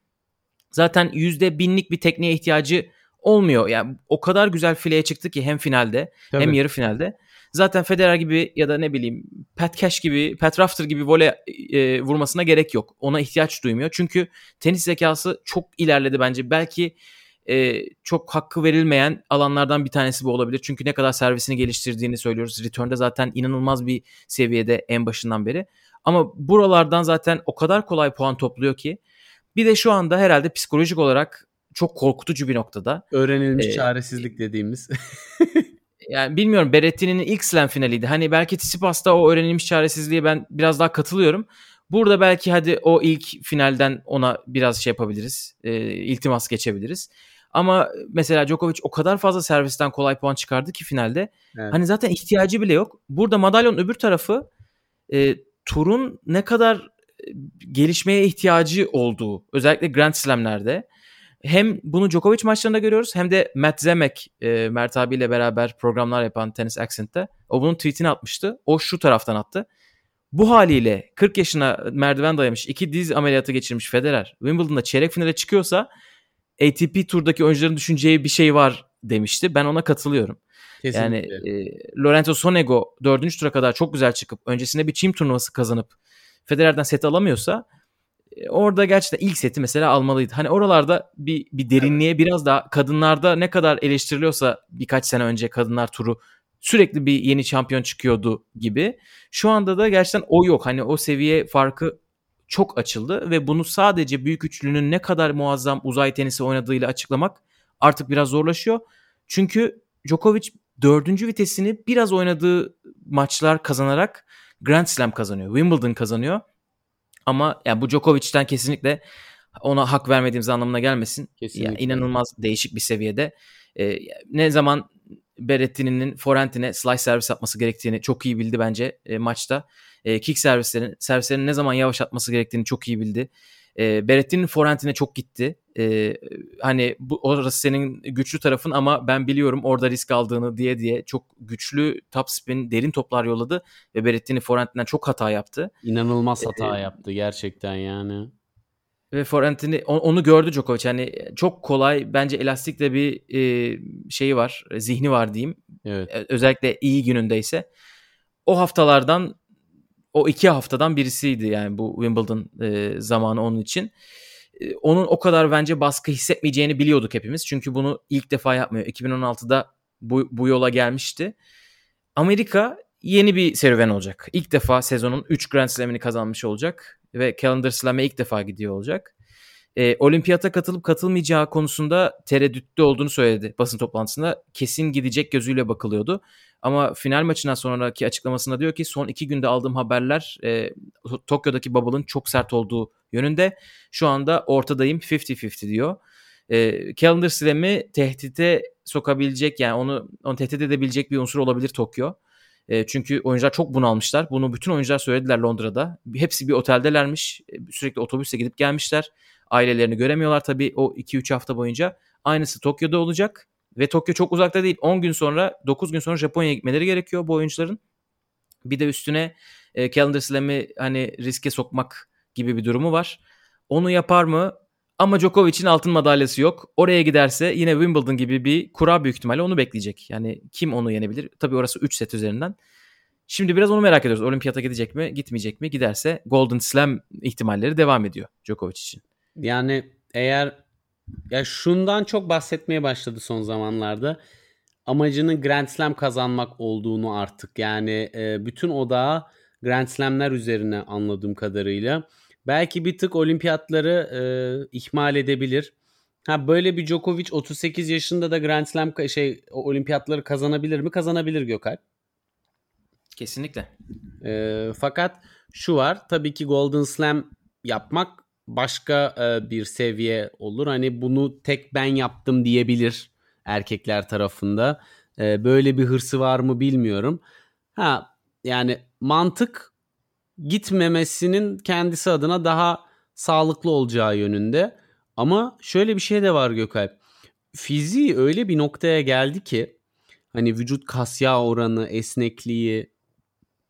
Speaker 2: zaten yüzde binlik bir tekniğe ihtiyacı olmuyor. Yani o kadar güzel fileye çıktı ki hem finalde
Speaker 3: Tabii.
Speaker 2: hem yarı finalde. Zaten Federer gibi ya da ne bileyim Pat Cash gibi, Pat Rafter gibi voley e, vurmasına gerek yok. Ona ihtiyaç duymuyor. Çünkü tenis zekası çok ilerledi bence. Belki e, çok hakkı verilmeyen alanlardan bir tanesi bu olabilir. Çünkü ne kadar servisini geliştirdiğini söylüyoruz. Return'da zaten inanılmaz bir seviyede en başından beri. Ama buralardan zaten o kadar kolay puan topluyor ki. Bir de şu anda herhalde psikolojik olarak çok korkutucu bir noktada.
Speaker 3: Öğrenilmiş
Speaker 2: Ee,
Speaker 3: çaresizlik dediğimiz. [laughs]
Speaker 2: Yani bilmiyorum Berretti'nin ilk slam finaliydi. Hani belki Tsitsipas'ta o öğrenilmiş çaresizliğe ben biraz daha katılıyorum. Burada belki hadi o ilk finalden ona biraz şey yapabiliriz. E, iltimas geçebiliriz. Ama mesela Djokovic o kadar fazla servisten kolay puan çıkardı ki finalde.
Speaker 3: Evet.
Speaker 2: Hani zaten ihtiyacı bile yok. Burada madalyonun öbür tarafı e, turun ne kadar gelişmeye ihtiyacı olduğu. Özellikle Grand Slam'lerde. Hem bunu Djokovic maçlarında görüyoruz hem de Matt Zemek, e, Mert abiyle beraber programlar yapan Tennis Accent'te. O bunun tweetini atmıştı. O şu taraftan attı. Bu haliyle 40 yaşına merdiven dayamış, iki diz ameliyatı geçirmiş Federer Wimbledon'da çeyrek finale çıkıyorsa ATP turdaki oyuncuların düşüneceği bir şey var demişti. Ben ona katılıyorum. Yani
Speaker 3: Kesinlikle.
Speaker 2: e, Lorenzo Sonego dördüncü tura kadar çok güzel çıkıp öncesinde bir çim turnuvası kazanıp Federer'den set alamıyorsa e, orada gerçekten ilk seti mesela almalıydı. Hani oralarda bir, bir derinliğe biraz daha kadınlarda ne kadar eleştiriliyorsa birkaç sene önce kadınlar turu sürekli bir yeni şampiyon çıkıyordu gibi. Şu anda da gerçekten o yok. Hani o seviye farkı çok açıldı ve bunu sadece büyük üçlünün ne kadar muazzam uzay tenisi oynadığıyla açıklamak artık biraz zorlaşıyor. Çünkü Djokovic dördüncü vitesini biraz oynadığı maçlar kazanarak Grand Slam kazanıyor. Wimbledon kazanıyor. Ama yani bu Djokovic'ten kesinlikle ona hak vermediğimiz anlamına gelmesin.
Speaker 3: Kesinlikle.
Speaker 2: Yani inanılmaz değişik bir seviyede. Ee, ne zaman Berrettini'nin forehand'ine slice servis yapması gerektiğini çok iyi bildi bence e, maçta. E, kick servislerin, servislerin ne zaman yavaş atması gerektiğini çok iyi bildi. E, Berrettini'nin forehand'ine çok gitti. E, hani bu orası senin güçlü tarafın ama ben biliyorum orada risk aldığını diye diye çok güçlü top spin derin toplar yolladı ve Berrettini forehand'inden çok hata yaptı.
Speaker 3: İnanılmaz
Speaker 2: e,
Speaker 3: hata yaptı gerçekten yani.
Speaker 2: Ve Forentini on- onu gördü Djokovic. Yani çok kolay bence elastik de bir e, şeyi var, zihni var diyeyim.
Speaker 3: Evet.
Speaker 2: Ö- Özellikle iyi günündeyse. O haftalardan o iki haftadan birisiydi yani bu Wimbledon e, zamanı onun için. Onun o kadar bence baskı hissetmeyeceğini biliyorduk hepimiz. Çünkü bunu ilk defa yapmıyor. 2016'da bu, bu yola gelmişti. Amerika yeni bir serüven olacak. İlk defa sezonun 3 Grand Slam'ini kazanmış olacak ve Calendar Slam'e ilk defa gidiyor olacak. E, olimpiyata katılıp katılmayacağı konusunda tereddütte olduğunu söyledi basın toplantısında. Kesin gidecek gözüyle bakılıyordu. Ama final maçından sonraki açıklamasında diyor ki son iki günde aldığım haberler e, Tokyo'daki bubble'ın çok sert olduğu yönünde. Şu anda ortadayım 50-50 diyor. E, Calendar Slam'i tehdite sokabilecek yani onu, onu tehdit edebilecek bir unsur olabilir Tokyo. E, çünkü oyuncular çok bunalmışlar. Bunu bütün oyuncular söylediler Londra'da. Hepsi bir oteldelermiş. E, Sürekli otobüsle gidip gelmişler. Ailelerini göremiyorlar tabii o 2-3 hafta boyunca. Aynısı Tokyo'da olacak. Ve Tokyo çok uzakta değil. 10 gün sonra 9 gün sonra Japonya'ya gitmeleri gerekiyor bu oyuncuların. Bir de üstüne e, Calendar Slam'i hani riske sokmak gibi bir durumu var. Onu yapar mı? Ama Djokovic'in altın madalyası yok. Oraya giderse yine Wimbledon gibi bir kura büyük ihtimalle onu bekleyecek. Yani kim onu yenebilir? Tabii orası 3 set üzerinden. Şimdi biraz onu merak ediyoruz. Olimpiyata gidecek mi, gitmeyecek mi? Giderse Golden Slam ihtimalleri devam ediyor Djokovic için.
Speaker 3: Yani eğer ya şundan çok bahsetmeye başladı son zamanlarda. Amacının Grand Slam kazanmak olduğunu artık yani e, bütün odağı Grand Slam'ler üzerine anladığım kadarıyla. Belki bir tık olimpiyatları e, ihmal edebilir. Ha böyle bir Djokovic 38 yaşında da Grand Slam şey olimpiyatları kazanabilir mi? Kazanabilir Gökalp.
Speaker 2: Kesinlikle.
Speaker 3: E, fakat şu var tabii ki Golden Slam yapmak başka e, bir seviye olur. Hani bunu tek ben yaptım diyebilir erkekler tarafında. E, böyle bir hırsı var mı bilmiyorum. Ha yani mantık gitmemesinin kendisi adına daha sağlıklı olacağı yönünde. Ama şöyle bir şey de var Gökalp. Fiziği öyle bir noktaya geldi ki hani vücut kas yağ oranı, esnekliği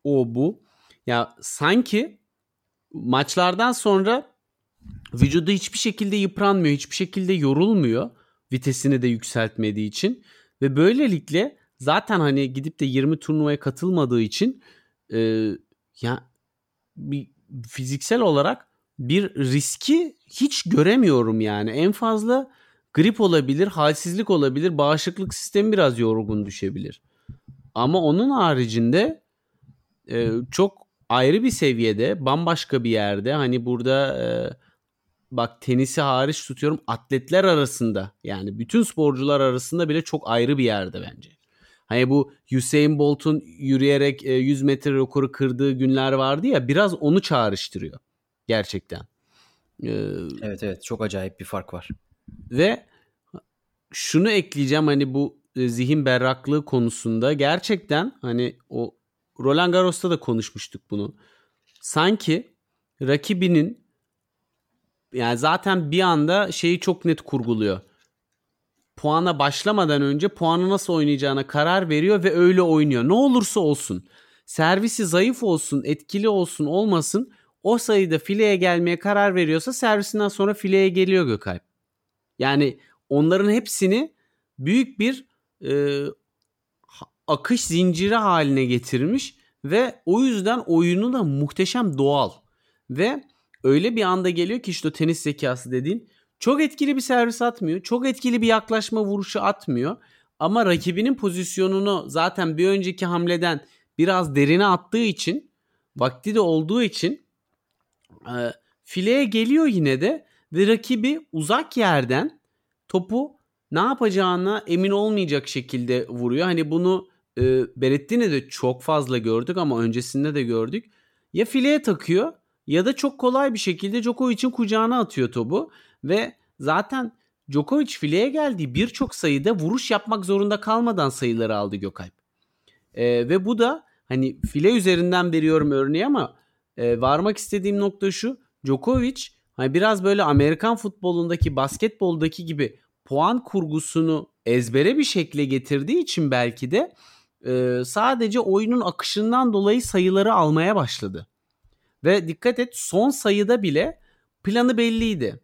Speaker 3: o bu. Ya sanki maçlardan sonra vücudu hiçbir şekilde yıpranmıyor, hiçbir şekilde yorulmuyor vitesini de yükseltmediği için ve böylelikle zaten hani gidip de 20 turnuvaya katılmadığı için e, ya bir fiziksel olarak bir riski hiç göremiyorum yani. En fazla grip olabilir, halsizlik olabilir, bağışıklık sistemi biraz yorgun düşebilir. Ama onun haricinde e, çok ayrı bir seviyede, bambaşka bir yerde. Hani burada e, bak tenisi hariç tutuyorum atletler arasında yani bütün sporcular arasında bile çok ayrı bir yerde bence. Hani bu Usain Bolt'un yürüyerek 100 metre rekoru kırdığı günler vardı ya biraz onu çağrıştırıyor gerçekten.
Speaker 2: Ee, evet evet çok acayip bir fark var.
Speaker 3: Ve şunu ekleyeceğim hani bu e, zihin berraklığı konusunda gerçekten hani o Roland Garros'ta da konuşmuştuk bunu. Sanki rakibinin yani zaten bir anda şeyi çok net kurguluyor. Puana başlamadan önce puanı nasıl oynayacağına karar veriyor ve öyle oynuyor. Ne olursa olsun. Servisi zayıf olsun, etkili olsun, olmasın. O sayıda fileye gelmeye karar veriyorsa servisinden sonra fileye geliyor Gökalp. Yani onların hepsini büyük bir e, akış zinciri haline getirmiş ve o yüzden oyunu da muhteşem doğal. Ve öyle bir anda geliyor ki işte o tenis zekası dediğin çok etkili bir servis atmıyor. Çok etkili bir yaklaşma vuruşu atmıyor. Ama rakibinin pozisyonunu zaten bir önceki hamleden biraz derine attığı için vakti de olduğu için e, fileye geliyor yine de ve rakibi uzak yerden topu ne yapacağına emin olmayacak şekilde vuruyor. Hani bunu e, Berrettini de çok fazla gördük ama öncesinde de gördük. Ya fileye takıyor ya da çok kolay bir şekilde Djokovic'in kucağına atıyor topu ve zaten Djokovic fileye geldiği birçok sayıda vuruş yapmak zorunda kalmadan sayıları aldı Gökalp. E, ve bu da hani file üzerinden veriyorum örneği ama e, varmak istediğim nokta şu. Djokovic hani biraz böyle Amerikan futbolundaki basketboldaki gibi puan kurgusunu ezbere bir şekle getirdiği için belki de e, sadece oyunun akışından dolayı sayıları almaya başladı. Ve dikkat et son sayıda bile planı belliydi.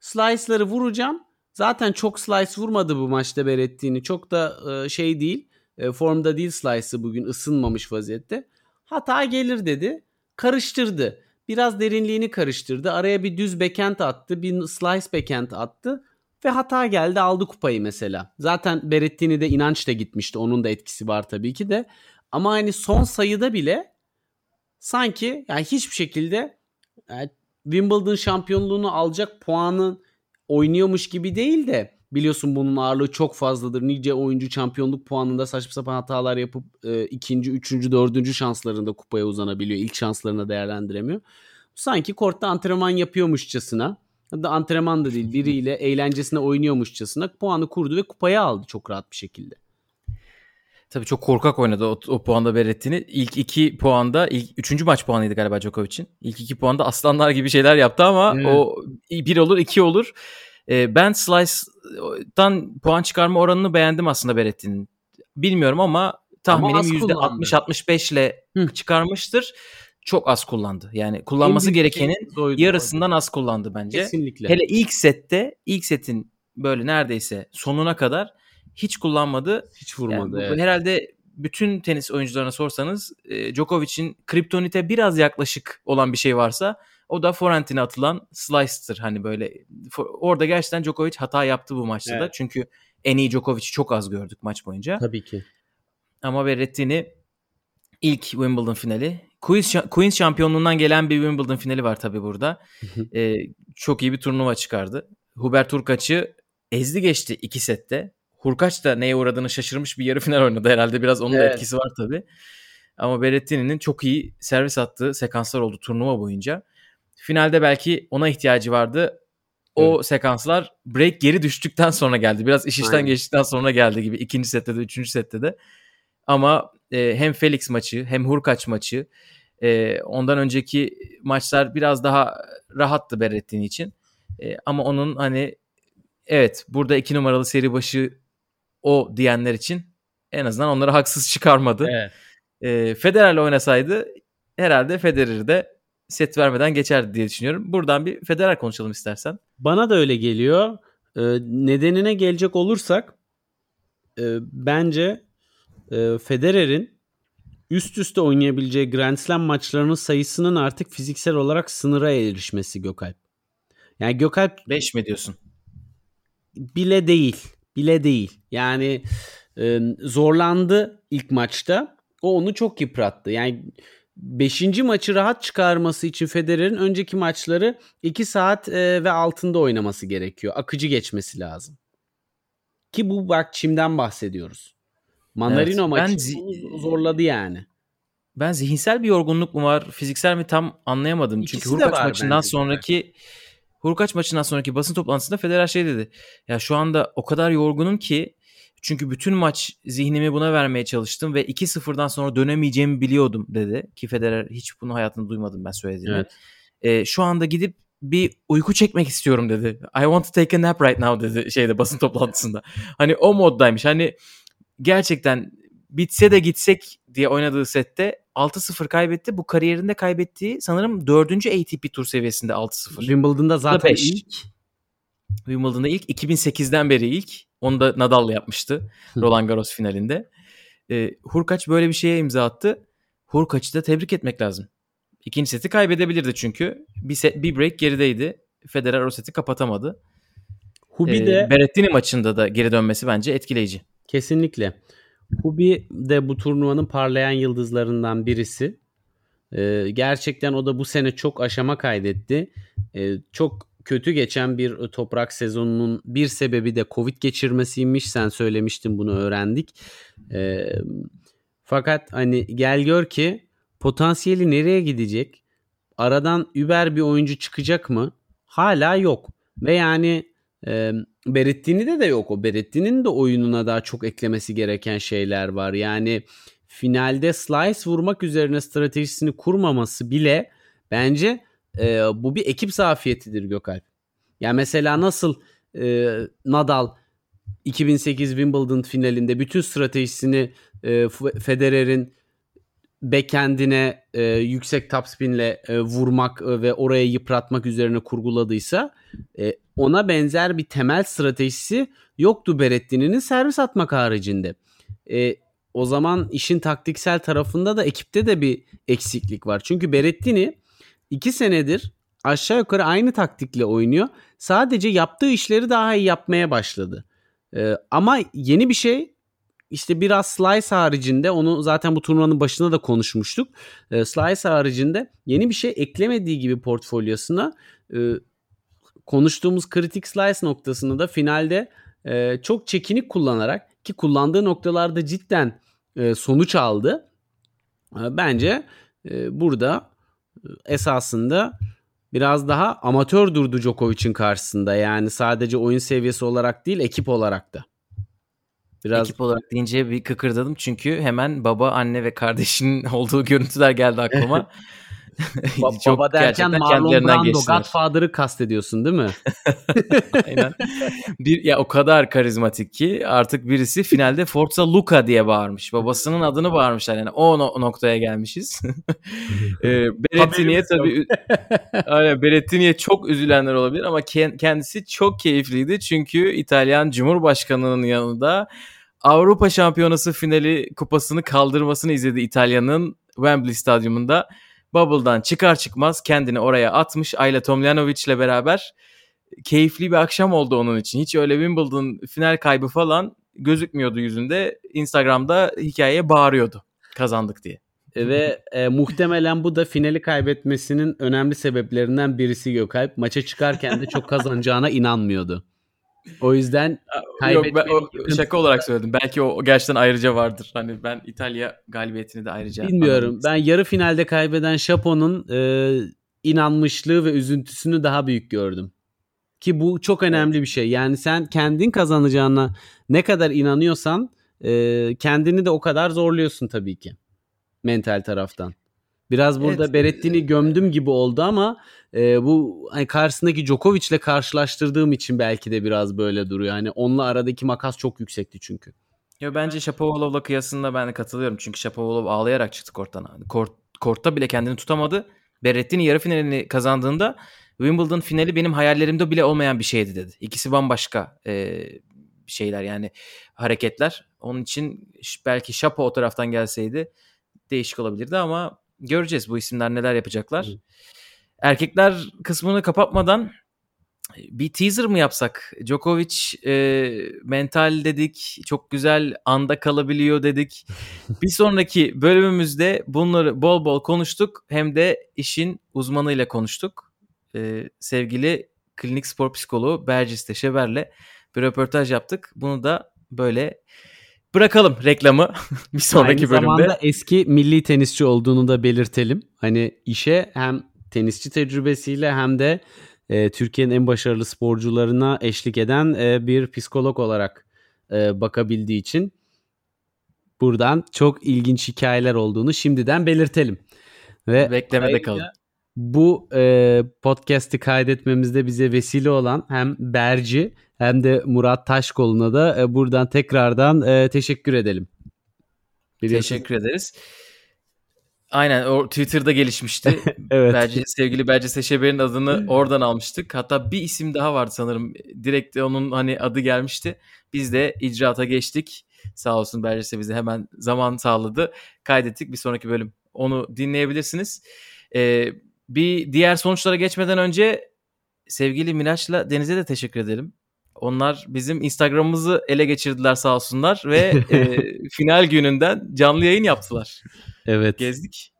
Speaker 3: Slice'ları vuracağım. Zaten çok slice vurmadı bu maçta Beretti'ni. Çok da e, şey değil. E, formda değil slice'ı bugün ısınmamış vaziyette. Hata gelir dedi. Karıştırdı. Biraz derinliğini karıştırdı. Araya bir düz backhand attı. Bir slice backhand attı. Ve hata geldi aldı kupayı mesela. Zaten Berettini de inanç da gitmişti. Onun da etkisi var tabii ki de. Ama hani son sayıda bile sanki yani hiçbir şekilde yani Wimbledon şampiyonluğunu alacak puanı oynuyormuş gibi değil de biliyorsun bunun ağırlığı çok fazladır. Nice oyuncu şampiyonluk puanında saçma sapan hatalar yapıp e, ikinci, üçüncü, dördüncü şanslarında kupaya uzanabiliyor. İlk şanslarını değerlendiremiyor. Sanki kortta antrenman yapıyormuşçasına da antrenman da değil biriyle eğlencesine oynuyormuşçasına puanı kurdu ve kupayı aldı çok rahat bir şekilde.
Speaker 2: Tabii çok korkak oynadı o, o puanda Berrettin'i. İlk iki puanda, ilk üçüncü maç puanıydı galiba Djokovic'in. İlk iki puanda aslanlar gibi şeyler yaptı ama evet. o bir olur iki olur. Ee, ben Slice'dan puan çıkarma oranını beğendim aslında Berrettin'in. Bilmiyorum ama tahminim %60-65 ile Hı. çıkarmıştır. Çok az kullandı. Yani kullanması gerekenin doydu, yarısından doydu. az kullandı bence.
Speaker 3: Kesinlikle.
Speaker 2: Hele ilk sette, ilk setin böyle neredeyse sonuna kadar hiç kullanmadı.
Speaker 3: Hiç vurmadı. Yani,
Speaker 2: evet. Herhalde bütün tenis oyuncularına sorsanız e, Djokovic'in kriptonite biraz yaklaşık olan bir şey varsa o da forentine atılan slice'tır. Hani böyle for, orada gerçekten Djokovic hata yaptı bu maçta evet. da. Çünkü en iyi Djokovic'i çok az gördük maç boyunca.
Speaker 3: Tabii ki.
Speaker 2: Ama Berrettini ilk Wimbledon finali. Queens, Queens şampiyonluğundan gelen bir Wimbledon finali var tabii burada. ee, çok iyi bir turnuva çıkardı. Hubert Hurkaç'ı ezdi geçti iki sette. Hurkaç da neye uğradığını şaşırmış bir yarı final oynadı herhalde. Biraz onun evet. etkisi var tabii. Ama Berrettini'nin çok iyi servis attığı sekanslar oldu turnuva boyunca. Finalde belki ona ihtiyacı vardı. O evet. sekanslar break geri düştükten sonra geldi. Biraz iş işten Aynen. geçtikten sonra geldi gibi. ikinci sette de üçüncü sette de. Ama e, hem Felix maçı hem Hurkaç maçı e, ondan önceki maçlar biraz daha rahattı Berrettini için. E, ama onun hani evet burada iki numaralı seri başı o diyenler için en azından onları haksız çıkarmadı.
Speaker 3: Evet.
Speaker 2: e, Federer'le oynasaydı herhalde Federer de set vermeden geçerdi diye düşünüyorum. Buradan bir Federer konuşalım istersen.
Speaker 3: Bana da öyle geliyor. Ee, nedenine gelecek olursak e, bence e, Federer'in üst üste oynayabileceği Grand Slam maçlarının sayısının artık fiziksel olarak sınıra erişmesi Gökalp. Yani Gökalp
Speaker 2: 5 mi diyorsun?
Speaker 3: bile değil. Bile değil. Yani e, zorlandı ilk maçta. O onu çok yıprattı. Yani 5. maçı rahat çıkarması için Federer'in önceki maçları 2 saat e, ve altında oynaması gerekiyor. Akıcı geçmesi lazım. Ki bu bak çimden bahsediyoruz. Mandarino
Speaker 2: Evet,
Speaker 3: maçı
Speaker 2: zi-
Speaker 3: zorladı yani.
Speaker 2: Ben zihinsel bir yorgunluk mu var, fiziksel mi tam anlayamadım.
Speaker 3: İkisi
Speaker 2: Çünkü Hurkaç maçından
Speaker 3: bence.
Speaker 2: sonraki Hurkaç maçından sonraki basın toplantısında Federer şey dedi. Ya şu anda o kadar yorgunum ki çünkü bütün maç zihnimi buna vermeye çalıştım ve 2-0'dan sonra dönemeyeceğimi biliyordum dedi. Ki Federer hiç bunu hayatında duymadım ben söylediğini.
Speaker 3: Evet.
Speaker 2: Ee, şu anda gidip bir uyku çekmek istiyorum dedi. I want to take a nap right now dedi şeyde basın toplantısında. Hani o moddaymış. Hani gerçekten bitse de gitsek diye oynadığı sette 6-0 kaybetti. Bu kariyerinde kaybettiği sanırım 4. ATP tur seviyesinde 6-0.
Speaker 3: Wimbledon'da zaten
Speaker 2: beş.
Speaker 3: ilk
Speaker 2: Wimbledon'da ilk 2008'den beri ilk. Onu da Nadal'la yapmıştı Roland Garros finalinde. Ee, Hurkaç böyle bir şeye imza attı. Hurkaç'ı da tebrik etmek lazım. İkinci seti kaybedebilirdi çünkü. Bir, set, bir break gerideydi. Federer o seti kapatamadı.
Speaker 3: Hubi
Speaker 2: Ee,
Speaker 3: de
Speaker 2: Berrettini maçında da geri dönmesi bence etkileyici.
Speaker 3: Kesinlikle. Hubi de bu turnuvanın parlayan yıldızlarından birisi. Ee, gerçekten o da bu sene çok aşama kaydetti. Ee, çok kötü geçen bir toprak sezonunun bir sebebi de Covid geçirmesiymiş. Sen söylemiştin bunu öğrendik. Ee, fakat hani gel gör ki potansiyeli nereye gidecek? Aradan über bir oyuncu çıkacak mı? Hala yok. Ve yani e, Berrettini'de de yok o. Berrettini'nin de oyununa daha çok eklemesi gereken şeyler var. Yani finalde slice vurmak üzerine stratejisini kurmaması bile bence e, bu bir ekip zafiyetidir Gökalp. Yani mesela nasıl e, Nadal 2008 Wimbledon finalinde bütün stratejisini e, Federer'in backend'ine e, yüksek topspinle e, vurmak e, ve oraya yıpratmak üzerine kurguladıysa e, ona benzer bir temel stratejisi yoktu Berrettini'nin servis atmak haricinde. E, o zaman işin taktiksel tarafında da ekipte de bir eksiklik var. Çünkü Berrettini iki senedir aşağı yukarı aynı taktikle oynuyor. Sadece yaptığı işleri daha iyi yapmaya başladı. E, ama yeni bir şey işte biraz Slice haricinde onu zaten bu turnuvanın başında da konuşmuştuk. E, Slice haricinde yeni bir şey eklemediği gibi portfolyosuna e, konuştuğumuz kritik Slice noktasını da finalde e, çok çekinik kullanarak ki kullandığı noktalarda cidden e, sonuç aldı. E, bence e, burada e, esasında biraz daha amatör durdu Djokovic'in karşısında. Yani sadece oyun seviyesi olarak değil ekip olarak da. Biraz
Speaker 2: Ekip olarak deyince bir kıkırdadım çünkü hemen baba, anne ve kardeşinin [laughs] olduğu görüntüler geldi aklıma. [laughs]
Speaker 3: Ba-
Speaker 2: Çok
Speaker 3: baba derken
Speaker 2: gerçekten
Speaker 3: Marlon Brando. Godfather'ı kastediyorsun değil mi? [laughs]
Speaker 2: Aynen. Bir ya o kadar karizmatik ki artık birisi finalde Forza Luca diye bağırmış. Babasının adını bağırmışlar yani. O no- noktaya gelmişiz. [laughs] e, Berrettini'ye tabii Aynen Berrettini'ye çok üzülenler olabilir ama ke- kendisi çok keyifliydi. Çünkü İtalyan Cumhurbaşkanı'nın yanında Avrupa Şampiyonası finali kupasını kaldırmasını izledi İtalya'nın Wembley Stadyumunda. Bubble'dan çıkar çıkmaz kendini oraya atmış Ayla Tomljanovic ile beraber. Keyifli bir akşam oldu onun için. Hiç öyle Wimbledon final kaybı falan gözükmüyordu yüzünde. Instagram'da hikayeye bağırıyordu kazandık diye.
Speaker 3: Ve e, muhtemelen bu da finali kaybetmesinin önemli sebeplerinden birisi Gökalp. Maça çıkarken de çok kazanacağına [laughs] inanmıyordu. O yüzden [laughs]
Speaker 2: Yok ben o şaka olarak söyledim. Belki o gerçekten ayrıca vardır. Hani ben İtalya galibiyetini de ayrıca
Speaker 3: bilmiyorum.
Speaker 2: anladım.
Speaker 3: Ben yarı finalde kaybeden Şapo'nun e, inanmışlığı ve üzüntüsünü daha büyük gördüm. Ki bu çok önemli bir şey. Yani sen kendin kazanacağına ne kadar inanıyorsan e, kendini de o kadar zorluyorsun tabii ki. Mental taraftan. Biraz burada
Speaker 2: Evet.
Speaker 3: Berrettini gömdüm gibi oldu ama e, bu hani karşısındaki Djokovic'le karşılaştırdığım için belki de biraz böyle duruyor. Hani onunla aradaki makas çok yüksekti çünkü.
Speaker 2: Yo, bence Shapovalov'la kıyasında ben de katılıyorum. Çünkü Shapovalov ağlayarak çıktı korttan. Kort, kortta bile kendini tutamadı. Berrettini yarı finalini kazandığında Wimbledon finali benim hayallerimde bile olmayan bir şeydi dedi. İkisi bambaşka e, şeyler yani hareketler. Onun için belki Shapo o taraftan gelseydi değişik olabilirdi ama göreceğiz bu isimler neler yapacaklar. Hı. Erkekler kısmını kapatmadan bir teaser mı yapsak? Djokovic e, mental dedik, çok güzel anda kalabiliyor dedik. [laughs] bir sonraki bölümümüzde bunları bol bol konuştuk. Hem de işin uzmanıyla konuştuk. E, sevgili klinik spor psikoloğu Bercis Teşever'le bir röportaj yaptık. Bunu da böyle bırakalım reklamı [laughs] bir sonraki Aynı bölümde. Aynı zamanda
Speaker 3: eski milli tenisçi olduğunu da belirtelim. Hani işe hem tenisçi tecrübesiyle hem de e, Türkiye'nin en başarılı sporcularına eşlik eden e, bir psikolog olarak e, bakabildiği için buradan çok ilginç hikayeler olduğunu şimdiden belirtelim.
Speaker 2: Ve beklemede kalın.
Speaker 3: Bu e, podcast'i kaydetmemizde bize vesile olan hem Berci hem de Murat Taşkol'una da e, buradan tekrardan e, teşekkür edelim.
Speaker 2: Teşekkür ederiz. Aynen o Twitter'da gelişmişti. [laughs] evet. Berce, sevgili Berce Seşeber'in adını oradan almıştık. Hatta bir isim daha vardı sanırım. Direkt onun hani adı gelmişti. Biz de icraata geçtik. Sağ olsun Berce bize hemen zaman sağladı. Kaydettik bir sonraki bölüm. Onu dinleyebilirsiniz. Ee, bir diğer sonuçlara geçmeden önce sevgili Miraç'la Deniz'e de teşekkür edelim. Onlar bizim Instagram'ımızı ele geçirdiler sağ olsunlar ve e, [laughs] final gününden canlı yayın yaptılar.
Speaker 3: Evet.
Speaker 2: Gezdik.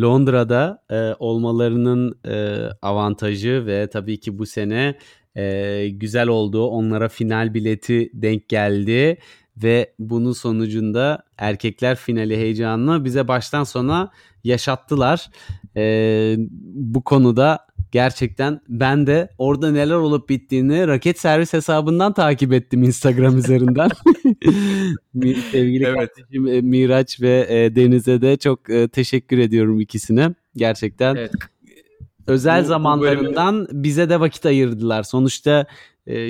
Speaker 3: Londra'da e, olmalarının e, avantajı ve tabii ki bu sene e, güzel olduğu onlara final bileti denk geldi ve bunun sonucunda erkekler finali heyecanını bize baştan sona yaşattılar. E, bu konuda gerçekten ben de orada neler olup bittiğini raket servis hesabından takip ettim Instagram üzerinden. [laughs] Sevgili evet. kardeşim e, Miraç ve e, Deniz'e de çok e, teşekkür ediyorum ikisine. Gerçekten evet. özel bu, zamanlarından bu bölümde... bize de vakit ayırdılar. Sonuçta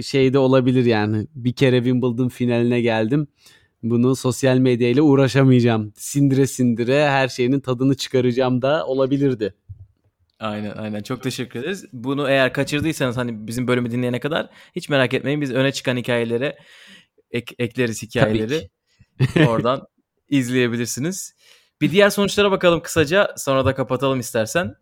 Speaker 3: şey de olabilir yani bir kere Wimbledon finaline geldim bunu sosyal medyayla uğraşamayacağım. Sindire sindire her şeyinin tadını çıkaracağım da olabilirdi.
Speaker 2: Aynen aynen çok teşekkür ederiz. Bunu eğer kaçırdıysanız hani bizim bölümü dinleyene kadar hiç merak etmeyin biz öne çıkan hikayelere ek, ekleriz hikayeleri. [laughs] Oradan izleyebilirsiniz. Bir diğer sonuçlara bakalım kısaca sonra da kapatalım istersen.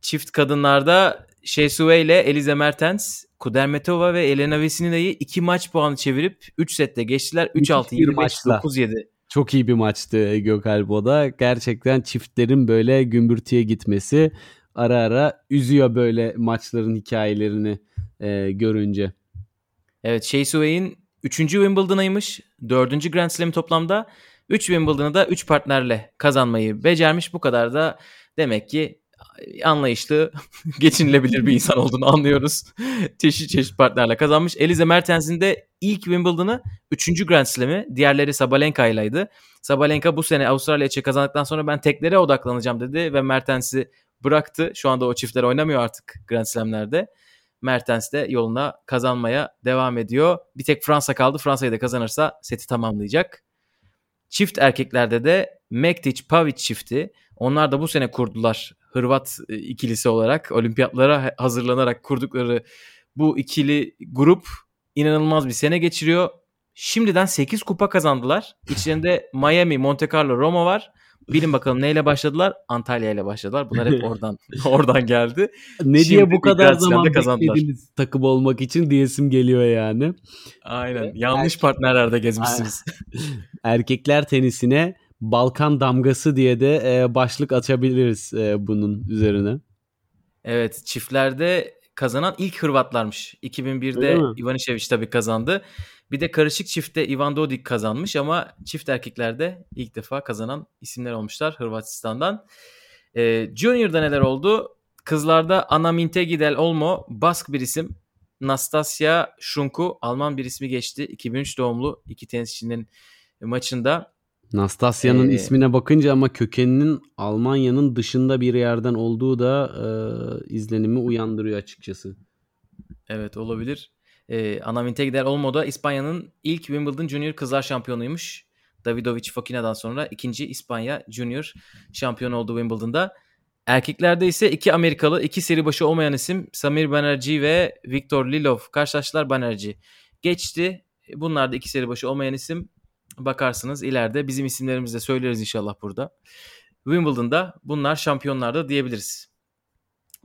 Speaker 2: Çift kadınlarda Şesue ile Elize Mertens, Kudermetova ve Elena Vesina'yı iki maç puanı çevirip 3 sette geçtiler. 3-6, 25, 9-7.
Speaker 3: Çok iyi bir maçtı Gökalbo'da. Gerçekten çiftlerin böyle gümbürtüye gitmesi ara ara üzüyor böyle maçların hikayelerini e, görünce.
Speaker 2: Evet Shea Suey'in 3. Wimbledon'aymış. 4. Grand Slam toplamda. 3 Wimbledon'ı da 3 partnerle kazanmayı becermiş. Bu kadar da demek ki anlayışlı, [laughs] geçinilebilir bir insan olduğunu anlıyoruz. çeşit çeşit partnerle kazanmış. Elize Mertens'in de ilk Wimbledon'ı 3. Grand Slam'i. Diğerleri Sabalenka ile'ydi. Sabalenka bu sene Avustralya için kazandıktan sonra ben teklere odaklanacağım dedi ve Mertens'i bıraktı. Şu anda o çiftler oynamıyor artık Grand Slam'lerde. Mertens de yoluna kazanmaya devam ediyor. Bir tek Fransa kaldı. Fransa'yı da kazanırsa seti tamamlayacak. Çift erkeklerde de Mektic Pavic çifti. Onlar da bu sene kurdular. Hırvat e, ikilisi olarak olimpiyatlara hazırlanarak kurdukları bu ikili grup inanılmaz bir sene geçiriyor. Şimdiden 8 kupa kazandılar. İçlerinde Miami, Monte Carlo, Roma var. Bilin bakalım neyle başladılar? Antalya ile başladılar. Bunlar hep [laughs] oradan oradan geldi.
Speaker 3: ne Şimdi diye bu kadar zaman beklediniz takım olmak için diyesim geliyor yani.
Speaker 2: Aynen. Yanlış er- partnerlerde gezmişsiniz. [laughs]
Speaker 3: Erkekler tenisine Balkan damgası diye de e, başlık açabiliriz e, bunun üzerine.
Speaker 2: Evet, çiftlerde kazanan ilk Hırvatlarmış. 2001'de Ivanišević tabii kazandı. Bir de karışık çiftte Ivan Dodik kazanmış ama çift erkeklerde ilk defa kazanan isimler olmuşlar Hırvatistan'dan. E, Junior'da neler oldu? Kızlarda Ana Mintegi del Olmo Bask bir isim. Nastasia Şunku Alman bir ismi geçti. 2003 doğumlu iki tenisçinin maçında.
Speaker 3: Nastasya'nın ee, ismine bakınca ama kökeninin Almanya'nın dışında bir yerden olduğu da e, izlenimi uyandırıyor açıkçası.
Speaker 2: Evet olabilir. E, Ana Mintegder Olmo da İspanya'nın ilk Wimbledon Junior kızlar şampiyonuymuş. Davidovic Fokina'dan sonra ikinci İspanya Junior şampiyonu oldu Wimbledon'da. Erkeklerde ise iki Amerikalı, iki seri başı olmayan isim Samir Banerjee ve Viktor Lilov karşılaştılar. Banerjee geçti. Bunlar da iki seri başı olmayan isim. Bakarsınız ileride bizim isimlerimizi de söyleriz inşallah burada. Wimbledon'da bunlar şampiyonlarda diyebiliriz.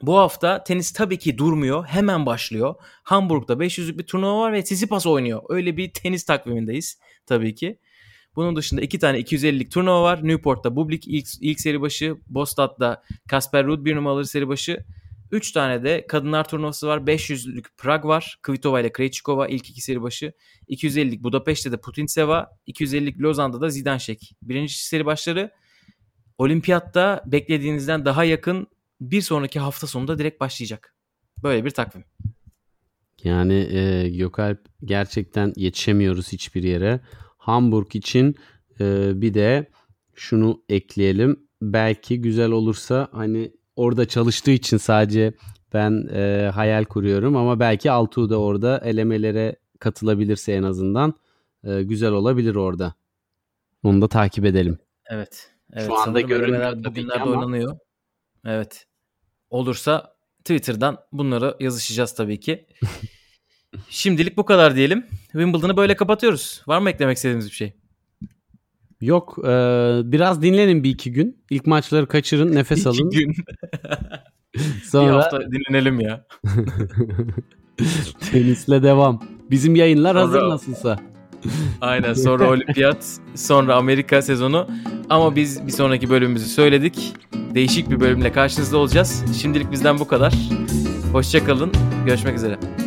Speaker 2: Bu hafta tenis tabii ki durmuyor. Hemen başlıyor. Hamburg'da 500'lük bir turnuva var ve Tsitsipas oynuyor. Öyle bir tenis takvimindeyiz tabii ki. Bunun dışında iki tane 250'lik turnuva var. Newport'ta Bublik ilk, ilk seri başı. Bostad'da Kasper Ruud bir numaralı seri başı. 3 tane de kadınlar turnuvası var. 500'lük Prag var. Kvitova ile Krejcikova ilk iki seri başı. 250'lik Budapeşte de Putintseva. 250'lik Lozan'da da Zidanşek. Birinci seri başları olimpiyatta beklediğinizden daha yakın bir sonraki hafta sonunda direkt başlayacak. Böyle bir takvim.
Speaker 3: Yani e, Gökalp gerçekten yetişemiyoruz hiçbir yere. Hamburg için e, bir de şunu ekleyelim. Belki güzel olursa hani orada çalıştığı için sadece ben e, hayal kuruyorum ama belki Altuğ da orada elemelere katılabilirse en azından e, güzel olabilir orada. Onu da takip edelim.
Speaker 2: Evet. evet
Speaker 3: Şu anda görünmüyor
Speaker 2: bugünlerde ama... oynanıyor. Evet. Olursa Twitter'dan bunları yazışacağız tabii ki. [laughs] Şimdilik bu kadar diyelim. Wimbledon'ı böyle kapatıyoruz. Var mı eklemek istediğiniz bir şey?
Speaker 3: Yok. E, biraz dinlenin bir iki gün. İlk maçları kaçırın. Nefes [laughs] alın.
Speaker 2: İki gün. [laughs]
Speaker 3: Sonra...
Speaker 2: bir hafta dinlenelim ya.
Speaker 3: Tenisle devam. Bizim yayınlar hazır nasılsa. [laughs]
Speaker 2: Aynen sonra olimpiyat sonra Amerika sezonu ama biz bir sonraki bölümümüzü söyledik. Değişik bir bölümle karşınızda olacağız. Şimdilik bizden bu kadar. Hoşçakalın. Görüşmek üzere.